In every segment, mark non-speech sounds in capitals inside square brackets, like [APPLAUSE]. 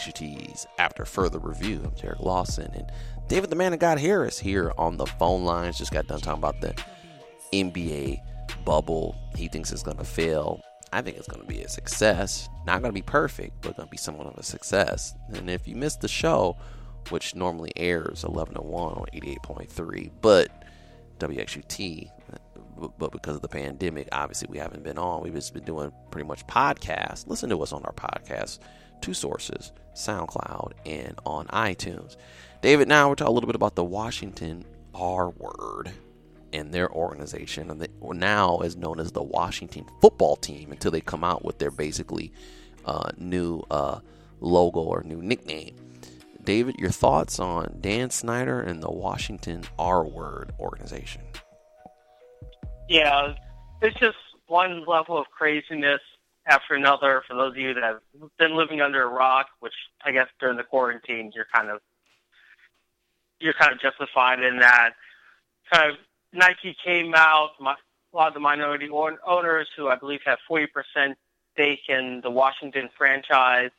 88.3 After Further Review. I'm Derek Lawson and David the Man of God Harris here on the phone lines. Just got done talking about the NBA bubble. He thinks it's going to fail. I think it's going to be a success. Not going to be perfect, but going to be somewhat of a success. And if you missed the show, which normally airs 11 to 1 on 88.3, but WXUT, but because of the pandemic, obviously we haven't been on. We've just been doing pretty much podcasts. Listen to us on our podcast, two sources, SoundCloud and on iTunes. David, now we're talking a little bit about the Washington R word and their organization, and now is known as the Washington Football Team until they come out with their basically uh, new uh, logo or new nickname. David, your thoughts on Dan Snyder and the Washington R Word organization? Yeah, it's just one level of craziness after another. For those of you that have been living under a rock, which I guess during the quarantine you're kind of you're kind of justified in that. Kind of Nike came out. My, a lot of the minority owners, who I believe have 40% stake in the Washington franchise,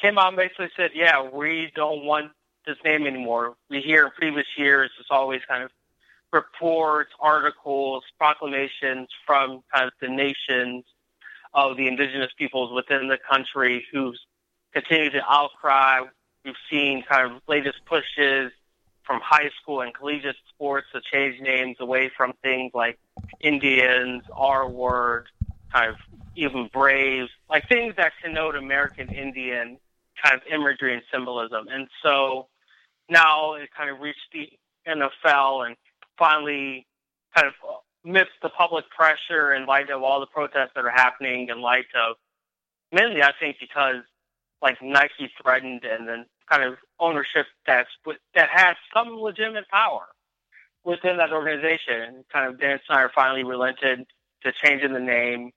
came out and basically said, "Yeah, we don't want this name anymore. We hear in previous years it's always kind of reports, articles, proclamations from kind of the nations of the indigenous peoples within the country who continue to outcry. We've seen kind of latest pushes from high school and collegiate sports to change names away from things like Indians, R word, kind of even Braves, like things that connote American Indian kind of imagery and symbolism. And so now it kind of reached the NFL and finally kind of amidst the public pressure in light of all the protests that are happening in light of mainly I think because like Nike threatened and then kind of ownership that's that has some legitimate power within that organization. Kind of Dan Snyder finally relented to changing the name.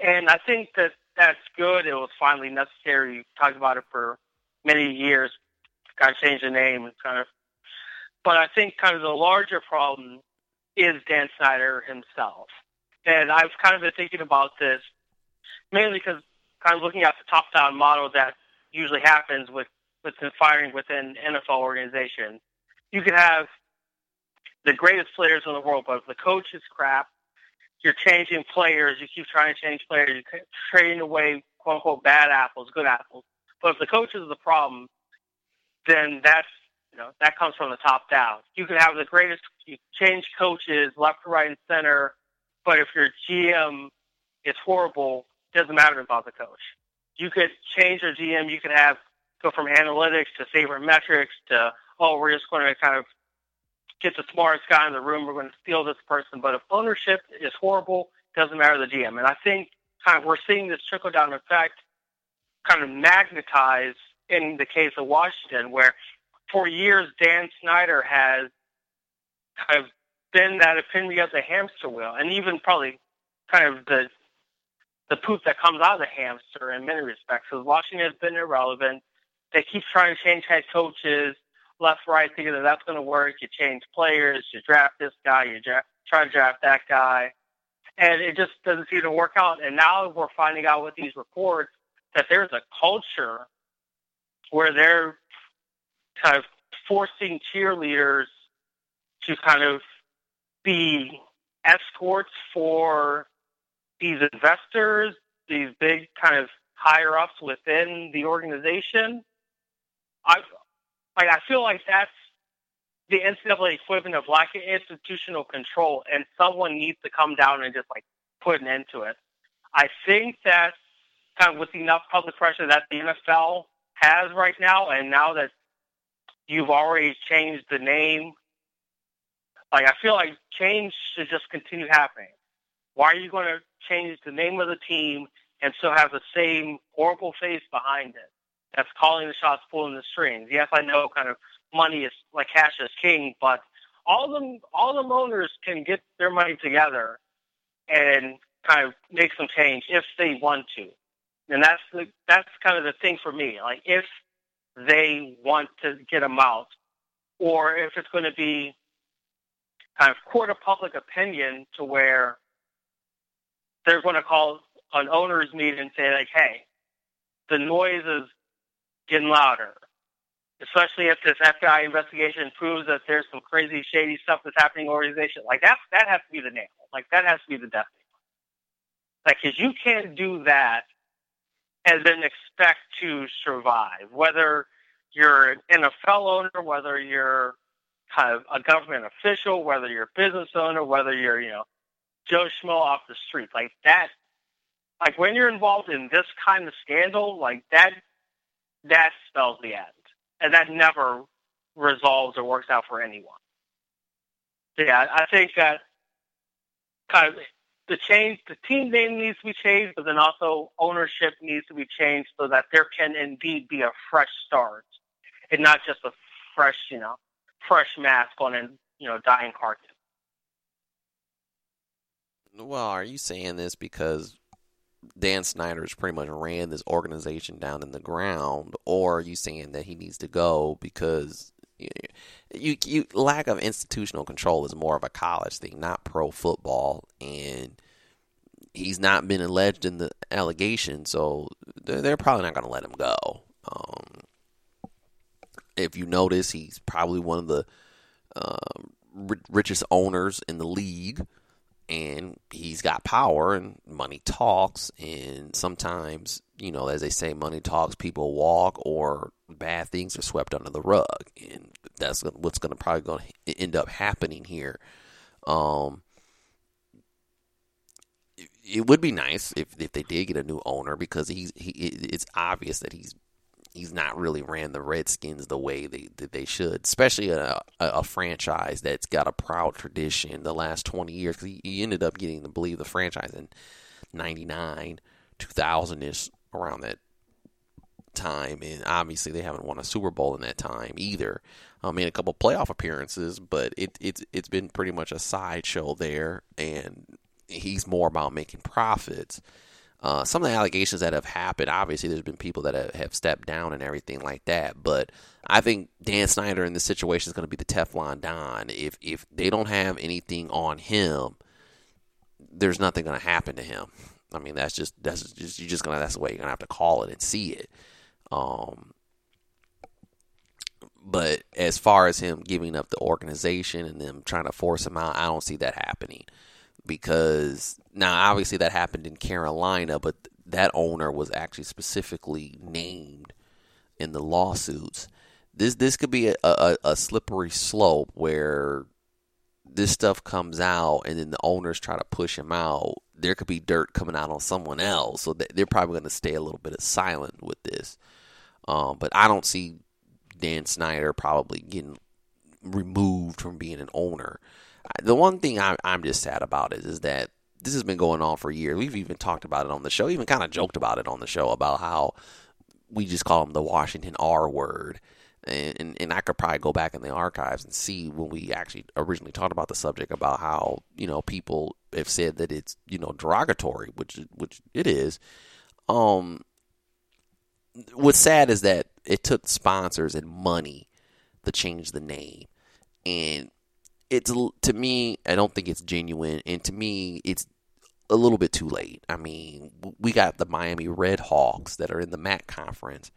And I think that that's good. It was finally necessary. We talked about it for many years. Got to change the name and kind of. But I think kind of the larger problem is Dan Snyder himself. And I've kind of been thinking about this mainly because kind of looking at the top-down model that usually happens with within firing within NFL organizations. You could have the greatest players in the world, but if the coach is crap, you're changing players. You keep trying to change players. You're trading away quote unquote bad apples, good apples. But if the coach is the problem, then that's you know that comes from the top down. You can have the greatest. You change coaches left, right, and center, but if your GM is horrible, it doesn't matter about the coach. You could change your GM. You could have go from analytics to favorite metrics to oh, we're just going to kind of get the smartest guy in the room. We're going to steal this person. But if ownership is horrible, it doesn't matter the GM. And I think kind of we're seeing this trickle down effect kind of magnetize in the case of Washington, where for years Dan Snyder has kind of been that epitome of the hamster wheel, and even probably kind of the the poop that comes out of the hamster in many respects. Because Washington has been irrelevant. They keep trying to change head coaches left, right, thinking that that's going to work. You change players, you draft this guy, you draft, try to draft that guy, and it just doesn't seem to work out. And now we're finding out with these reports that there's a culture where they're kind of forcing cheerleaders to kind of be escorts for these investors, these big kind of higher ups within the organization. I like I feel like that's the NCAA equivalent of lack of institutional control, and someone needs to come down and just like put an end to it. I think that kind of with enough public pressure that the NFL has right now, and now that you've already changed the name, like I feel like change should just continue happening. Why are you going to change the name of the team and still have the same horrible face behind it that's calling the shots, pulling the strings? Yes, I know kind of money is like cash is king, but all them all the owners can get their money together and kind of make some change if they want to. And that's the that's kind of the thing for me. Like if they want to get them out, or if it's going to be kind of court of public opinion to where they're going to call an owners meeting and say like, "Hey, the noise is getting louder." Especially if this FBI investigation proves that there's some crazy, shady stuff that's happening in organization, like that, that has to be the nail. Like that has to be the death like, cause you can't do that and then expect to survive. Whether you're an NFL owner, whether you're kind of a government official, whether you're a business owner, whether you're, you know, Joe Schmo off the street, like that. Like when you're involved in this kind of scandal, like that, that spells the end, and that never resolves or works out for anyone. So yeah, I think that kind of the change, the team name needs to be changed, but then also ownership needs to be changed so that there can indeed be a fresh start and not just a fresh, you know, fresh mask on a, you know, dying carcass. Well, are you saying this because Dan Snyder's pretty much ran this organization down in the ground, or are you saying that he needs to go because you, you lack of institutional control is more of a college thing, not pro football, and he's not been alleged in the allegation, so they're, they're probably not going to let him go. Um, if you notice, he's probably one of the uh, richest owners in the league, and he's got power, and money talks, and sometimes you know, as they say, money talks, people walk, or bad things are swept under the rug, and that's what's going to probably going to end up happening here. Um, it would be nice if, if they did get a new owner because he's he it's obvious that he's he's not really ran the Redskins the way they that they should, especially a, a, franchise that's got a proud tradition the last twenty years. Because he, he, ended up getting to believe the franchise in '99, 2000 ish around that time, and obviously they haven't won a Super Bowl in that time either. I mean, a couple playoff appearances, but it, it's it's been pretty much a sideshow there, and he's more about making profits. Uh, some of the allegations that have happened, obviously, there's been people that have, stepped down and everything like that. But I think Dan Snyder in this situation is going to be the Teflon Don. If if they don't have anything on him, there's nothing going to happen to him. I mean, that's just that's just you're just gonna that's the way you're gonna have to call it and see it. Um, but as far as him giving up the organization and them trying to force him out, I don't see that happening because now obviously that happened in Carolina, but that owner was actually specifically named in the lawsuits. This this could be a, a, a slippery slope where this stuff comes out and then the owners try to push him out. There could be dirt coming out on someone else, so they're probably going to stay a little bit silent with this. Um, but I don't see Dan Snyder probably getting removed from being an owner. The one thing I, I'm just sad about is, is that this has been going on for years. We've even talked about it on the show, even kind of joked about it on the show about how we just call them the Washington R word. And, and, and I could probably go back in the archives and see when we actually originally talked about the subject about how you know people have said that it's you know derogatory, which which it is. Um, what's sad is that it took sponsors and money to change the name, and it's to me, I don't think it's genuine, and to me, it's a little bit too late. I mean, we got the Miami Red Hawks that are in the MAC conference.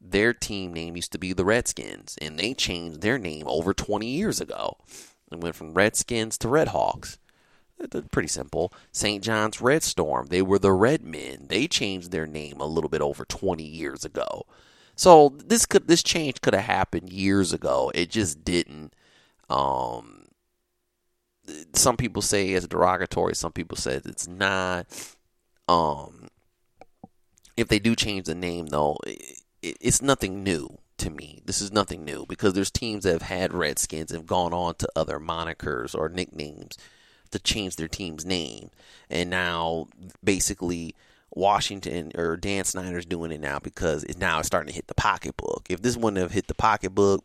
Their team name used to be the Redskins, and they changed their name over 20 years ago. It went from Redskins to Red Hawks. Pretty simple. St. John's Red Storm, they were the Red Men. They changed their name a little bit over 20 years ago. So this could this change could have happened years ago. It just didn't. Um, some people say it's derogatory. Some people say it's not. Um, if they do change the name, though, it, it's nothing new to me. This is nothing new because there's teams that have had Redskins and have gone on to other monikers or nicknames to change their team's name. And now, basically, Washington or Dan Snyder's doing it now because it's now it's starting to hit the pocketbook. If this wouldn't have hit the pocketbook,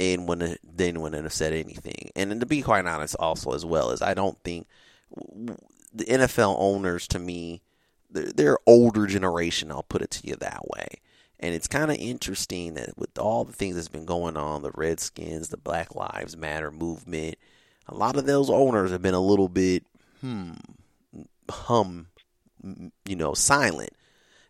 and wouldn't they wouldn't have said anything. And to be quite honest, also as well as I don't think the NFL owners to me they're, they're older generation. I'll put it to you that way. And it's kind of interesting that with all the things that's been going on, the Redskins, the Black Lives Matter movement, a lot of those owners have been a little bit hmm hum you know silent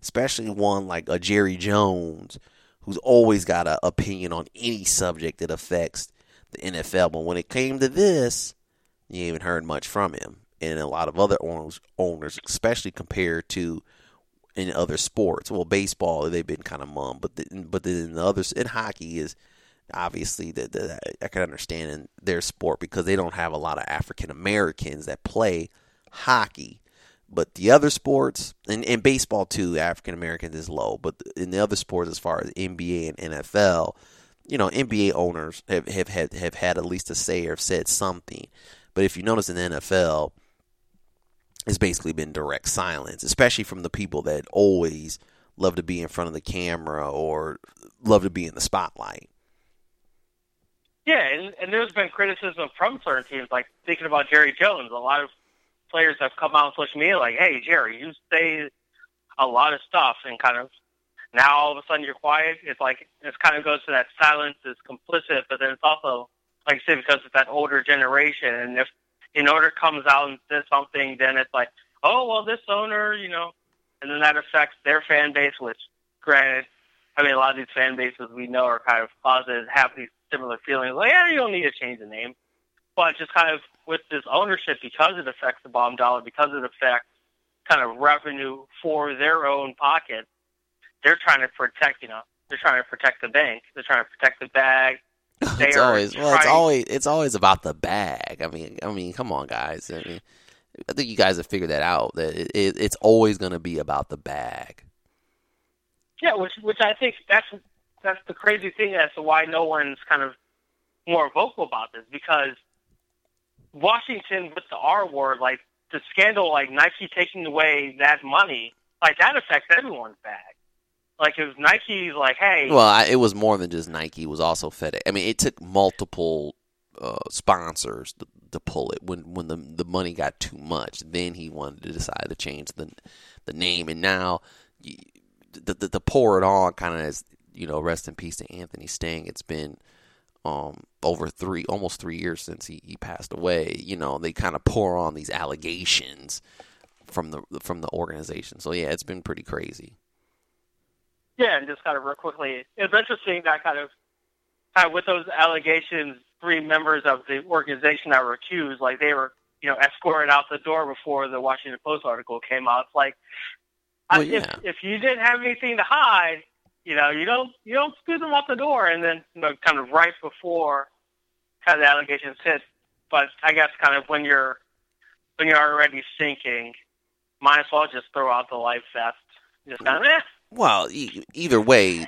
especially one like a Jerry Jones who's always got an opinion on any subject that affects the NFL but when it came to this you haven't heard much from him and a lot of other owners owners especially compared to in other sports well baseball they've been kind of mum but the, but then in the others in hockey is obviously that I can understand in their sport because they don't have a lot of African Americans that play hockey. But the other sports, and, and baseball too, African Americans is low. But in the other sports, as far as NBA and NFL, you know, NBA owners have, have had have had at least a say or said something. But if you notice in the NFL, it's basically been direct silence, especially from the people that always love to be in front of the camera or love to be in the spotlight. Yeah, and, and there's been criticism from certain teams, like thinking about Jerry Jones. A lot of players have come out on social media like, "Hey, Jerry, you say a lot of stuff," and kind of now all of a sudden you're quiet. It's like it kind of goes to that silence is complicit, but then it's also like I said because it's that older generation, and if an owner comes out and says something, then it's like, "Oh, well, this owner, you know," and then that affects their fan base, which, granted, I mean, a lot of these fan bases we know are kind of closeted, have these similar feelings. Like, yeah, you don't need to change the name. But just kind of with this ownership, because it affects the bottom dollar, because it affects kind of revenue for their own pocket, they're trying to protect, you know, they're trying to protect the bank. They're trying to protect the bag. [LAUGHS] They it's always well, it's always it's always about the bag. I mean, I mean, come on, guys. I mean, I think you guys have figured that out. That it, it, it's always going to be about the bag. Yeah, which which I think that's that's the crazy thing as to why no one's kind of more vocal about this because Washington with the R word, like the scandal, like Nike taking away that money, like that affects everyone's bag. Like if Nike's like, hey, well, I, it was more than just Nike; it was also FedEx. I mean, it took multiple uh, sponsors to, to pull it when when the the money got too much. Then he wanted to decide to change the the name, and now. the, the, the pour it on kind of as you know, rest in peace to Anthony Stang. It's been um, over three, almost three years since he, he passed away. You know, they kind of pour on these allegations from the from the organization. So yeah, it's been pretty crazy. Yeah, and just kind of real quickly, it's interesting that kind of, kind of with those allegations, three members of the organization that were accused, like they were, you know, escorted out the door before the Washington Post article came out. It's like, well, yeah. if if you didn't have anything to hide, you know, you don't you don't scoot them out the door, and then you know, kind of right before kind of the allegations hit. But I guess kind of when you're when you're already sinking, might as well just throw out the life vest. Just kind of eh. Well, e- either way,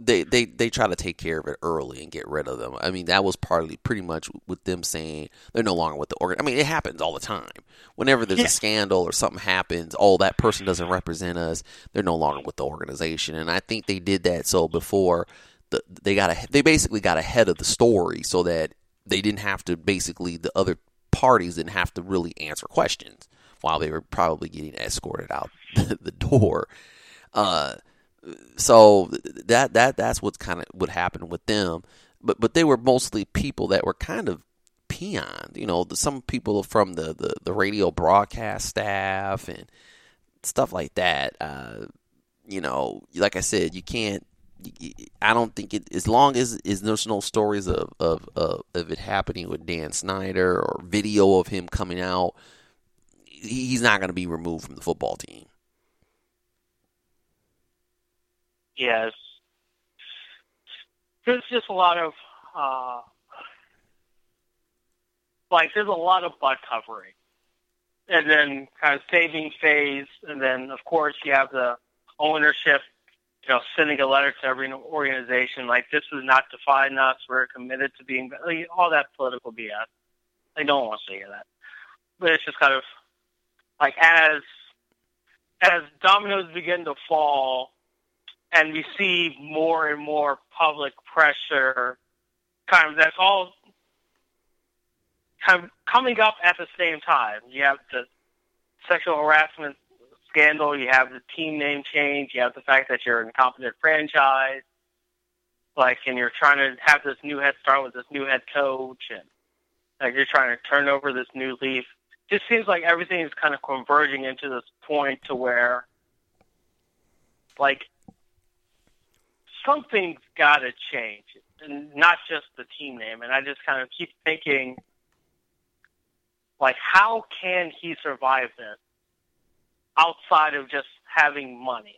they they they try to take care of it early and get rid of them. I mean, that was partly pretty much with them saying they're no longer with the organ. I mean, it happens all the time. Whenever there's yeah. a scandal or something happens, oh, that person doesn't represent us. They're no longer with the organization, and I think they did that so before the, they got a, they basically got ahead of the story so that they didn't have to basically the other parties didn't have to really answer questions while they were probably getting escorted out [LAUGHS] the door. Uh, so that that that's what's kind of what happened with them. But but they were mostly people that were kind of peons. You know, some people from the, the, the radio broadcast staff and stuff like that. Uh, you know, like I said, you can't. I don't think it as long as is there's no stories of, of of of it happening with Dan Snyder or video of him coming out. He's not going to be removed from the football team. Yes. There's just a lot of, uh, like, there's a lot of butt covering. and then kind of saving phase, and then of course you have the ownership, you know, sending a letter to every organization like this is not defining us. We're committed to being like, all that political BS. I don't want to say that, but it's just kind of like as as dominoes begin to fall, and we see more and more public pressure, kind of that's all kind of coming up at the same time. You have the sexual harassment scandal, you have the team name change, you have the fact that you're an incompetent franchise, like, and you're trying to have this new head start with this new head coach, and like you're trying to turn over this new leaf. Just seems like everything is kind of converging into this point to where, like, something's got to change, and not just the team name. And I just kind of keep thinking like, how can he survive this outside of just having money?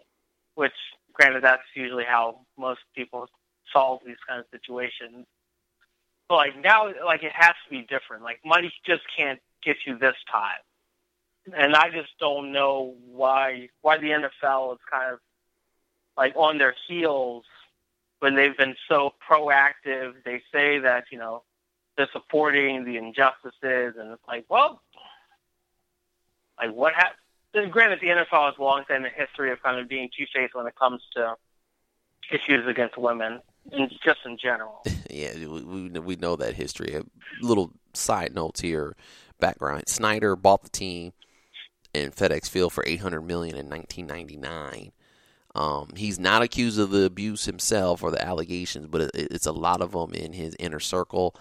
Which, granted, that's usually how most people solve these kind of situations. But like now, like it has to be different. Like money just can't get you this time, and I just don't know why why the NFL is kind of like on their heels when they've been so proactive. They say that you know they're supporting the injustices, and it's like, well, like what happened? Granted, the NFL has long had a history of kind of being two-faced when it comes to issues against women, and just in general. [LAUGHS] yeah, we, we know that history. A little side notes here, background: Snyder bought the team in FedEx Field for 800 million in 1999. Um, he's not accused of the abuse himself or the allegations, but it, it's a lot of them in his inner circle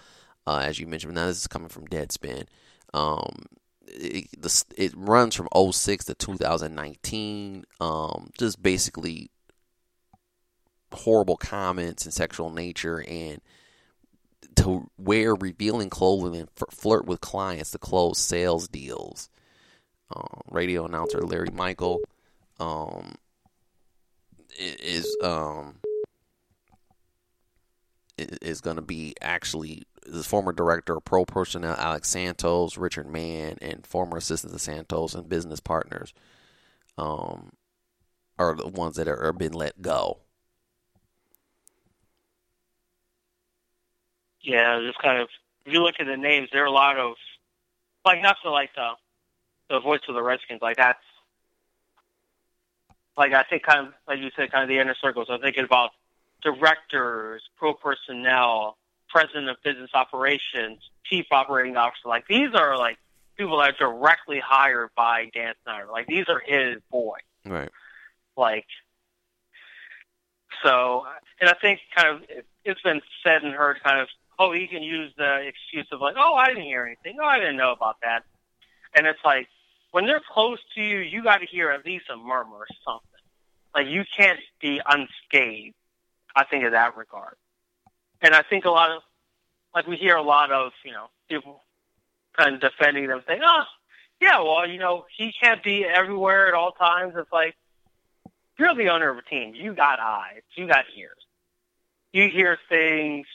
uh, as you mentioned. Now this is coming from Deadspin. Um, it, the, it runs from 06 to 2019. Um, just basically horrible comments and sexual nature and to wear revealing clothing and flirt with clients to close sales deals. Uh, radio announcer Larry Michael um, is um, is going to be actually the former director of pro personnel Alex Santos, Richard Mann, and former assistants of Santos and business partners um, are the ones that are, are been let go. Yeah, just kind of if you look at the names, there are a lot of like not so like the the voice of the Redskins, like that's like I think kind of like you said, kind of the inner circles. I'm thinking about directors, pro personnel, president of business operations, chief operating officer. Like these are like people that are directly hired by Dan Snyder. Like these are his boys. Right. Like so, and I think kind of it's been said and heard kind of, oh, he can use the excuse of like, oh, I didn't hear anything. Oh, I didn't know about that. And it's like when they're close to you, you got to hear at least a murmur or something. Like you can't be unscathed. I think in that regard. And I think a lot of, like we hear a lot of, you know, people kind of defending them, saying, "Oh, yeah, well, you know, he can't be everywhere at all times." It's like you're the owner of a team. You got eyes. You got ears. You hear things,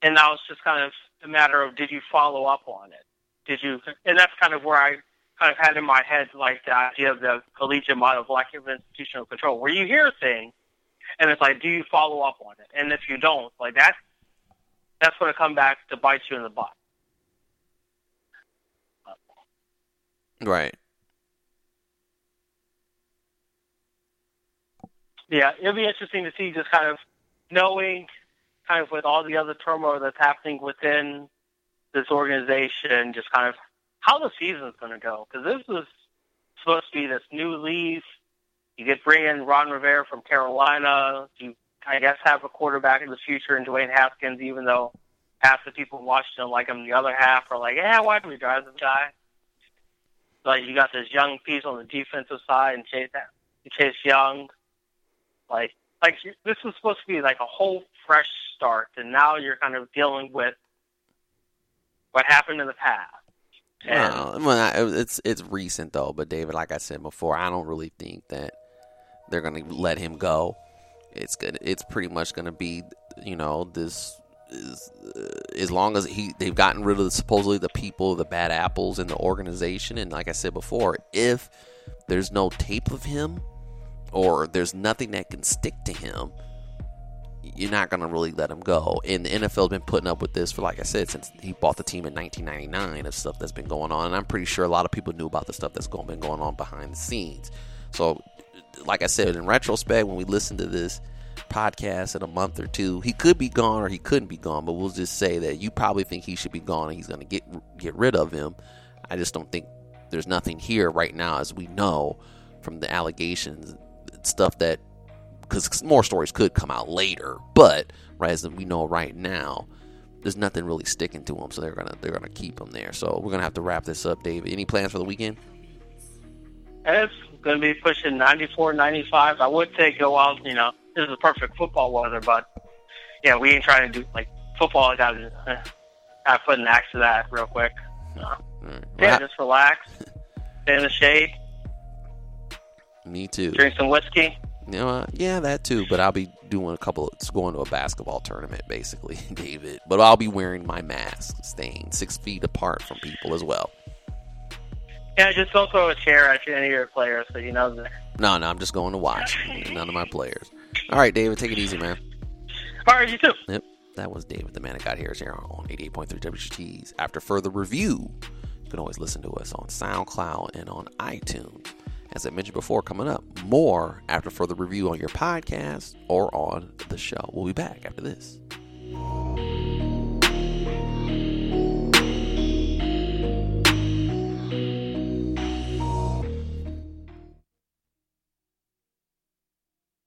and now it's just kind of a matter of did you follow up on it? Did you? And that's kind of where I kind of had in my head like the idea of the collegiate model of lack of institutional control, where you hear things and it's like, do you follow up on it? And if you don't, like that's that's going to come back to bite you in the butt. Right. Yeah, it'll be interesting to see just kind of knowing, kind of with all the other turmoil that's happening within this organization, just kind of how the season's going to go. Because this is supposed to be this new leaf you get bring in Ron Rivera from Carolina. You, I guess, have a quarterback in the future in Dwayne Haskins, even though half the people in Washington like him. The other half are like, yeah, why do we drive this guy? Like you got this young piece on the defensive side and Chase Chase Young. Like like this was supposed to be like a whole fresh start, and now you're kind of dealing with what happened in the past. And, well, it's it's recent though, but David, like I said before, I don't really think that they're to let him go. It's good. It's pretty much to be, you know, this is, uh, as long as he they've gotten rid of the, supposedly the people, the bad apples in the organization, and like I said before, if there's no tape of him or there's nothing that can stick to him, you're not going to really let him go. And the NFL has been putting up with this for, like I said, since he bought the team in 1999 of stuff that's been going on. And I'm pretty sure a lot of people knew about the stuff that's been going on behind the scenes. So, like I said, in retrospect, when we listen to this podcast in a month or two, he could be gone or he couldn't be gone. But we'll just say that you probably think he should be gone and he's going to get get rid of him. I just don't think there's nothing here right now, as we know from the allegations, stuff that because more stories could come out later. But right as we know right now, there's nothing really sticking to them, so they're gonna they're gonna keep them there. So we're gonna have to wrap this up, David. Any plans for the weekend? It's going to be pushing 94, 95. I would say go out. You know, this is perfect football weather, but yeah, we ain't trying to do like football. I got to uh, put an axe to that real quick. Uh, right. Yeah, just relax, stay in the shade. [LAUGHS] Me too. Drink some whiskey. You know, uh, yeah, that too. But I'll be doing a couple. Of, going to a basketball tournament, basically, [LAUGHS] David. But I'll be wearing my mask, staying six feet apart from people as well. Yeah, just don't throw a chair at any of your players, so you know. That. No, no, I'm just going to watch. None of my players. All right, David, take it easy, man. All right, you too. Yep, that was David, the man that got here, here on 88.3 WXUT's. After further review, you can always listen to us on SoundCloud and on iTunes. As I mentioned before, coming up, more after further review on your podcast or on the show. We'll be back after this.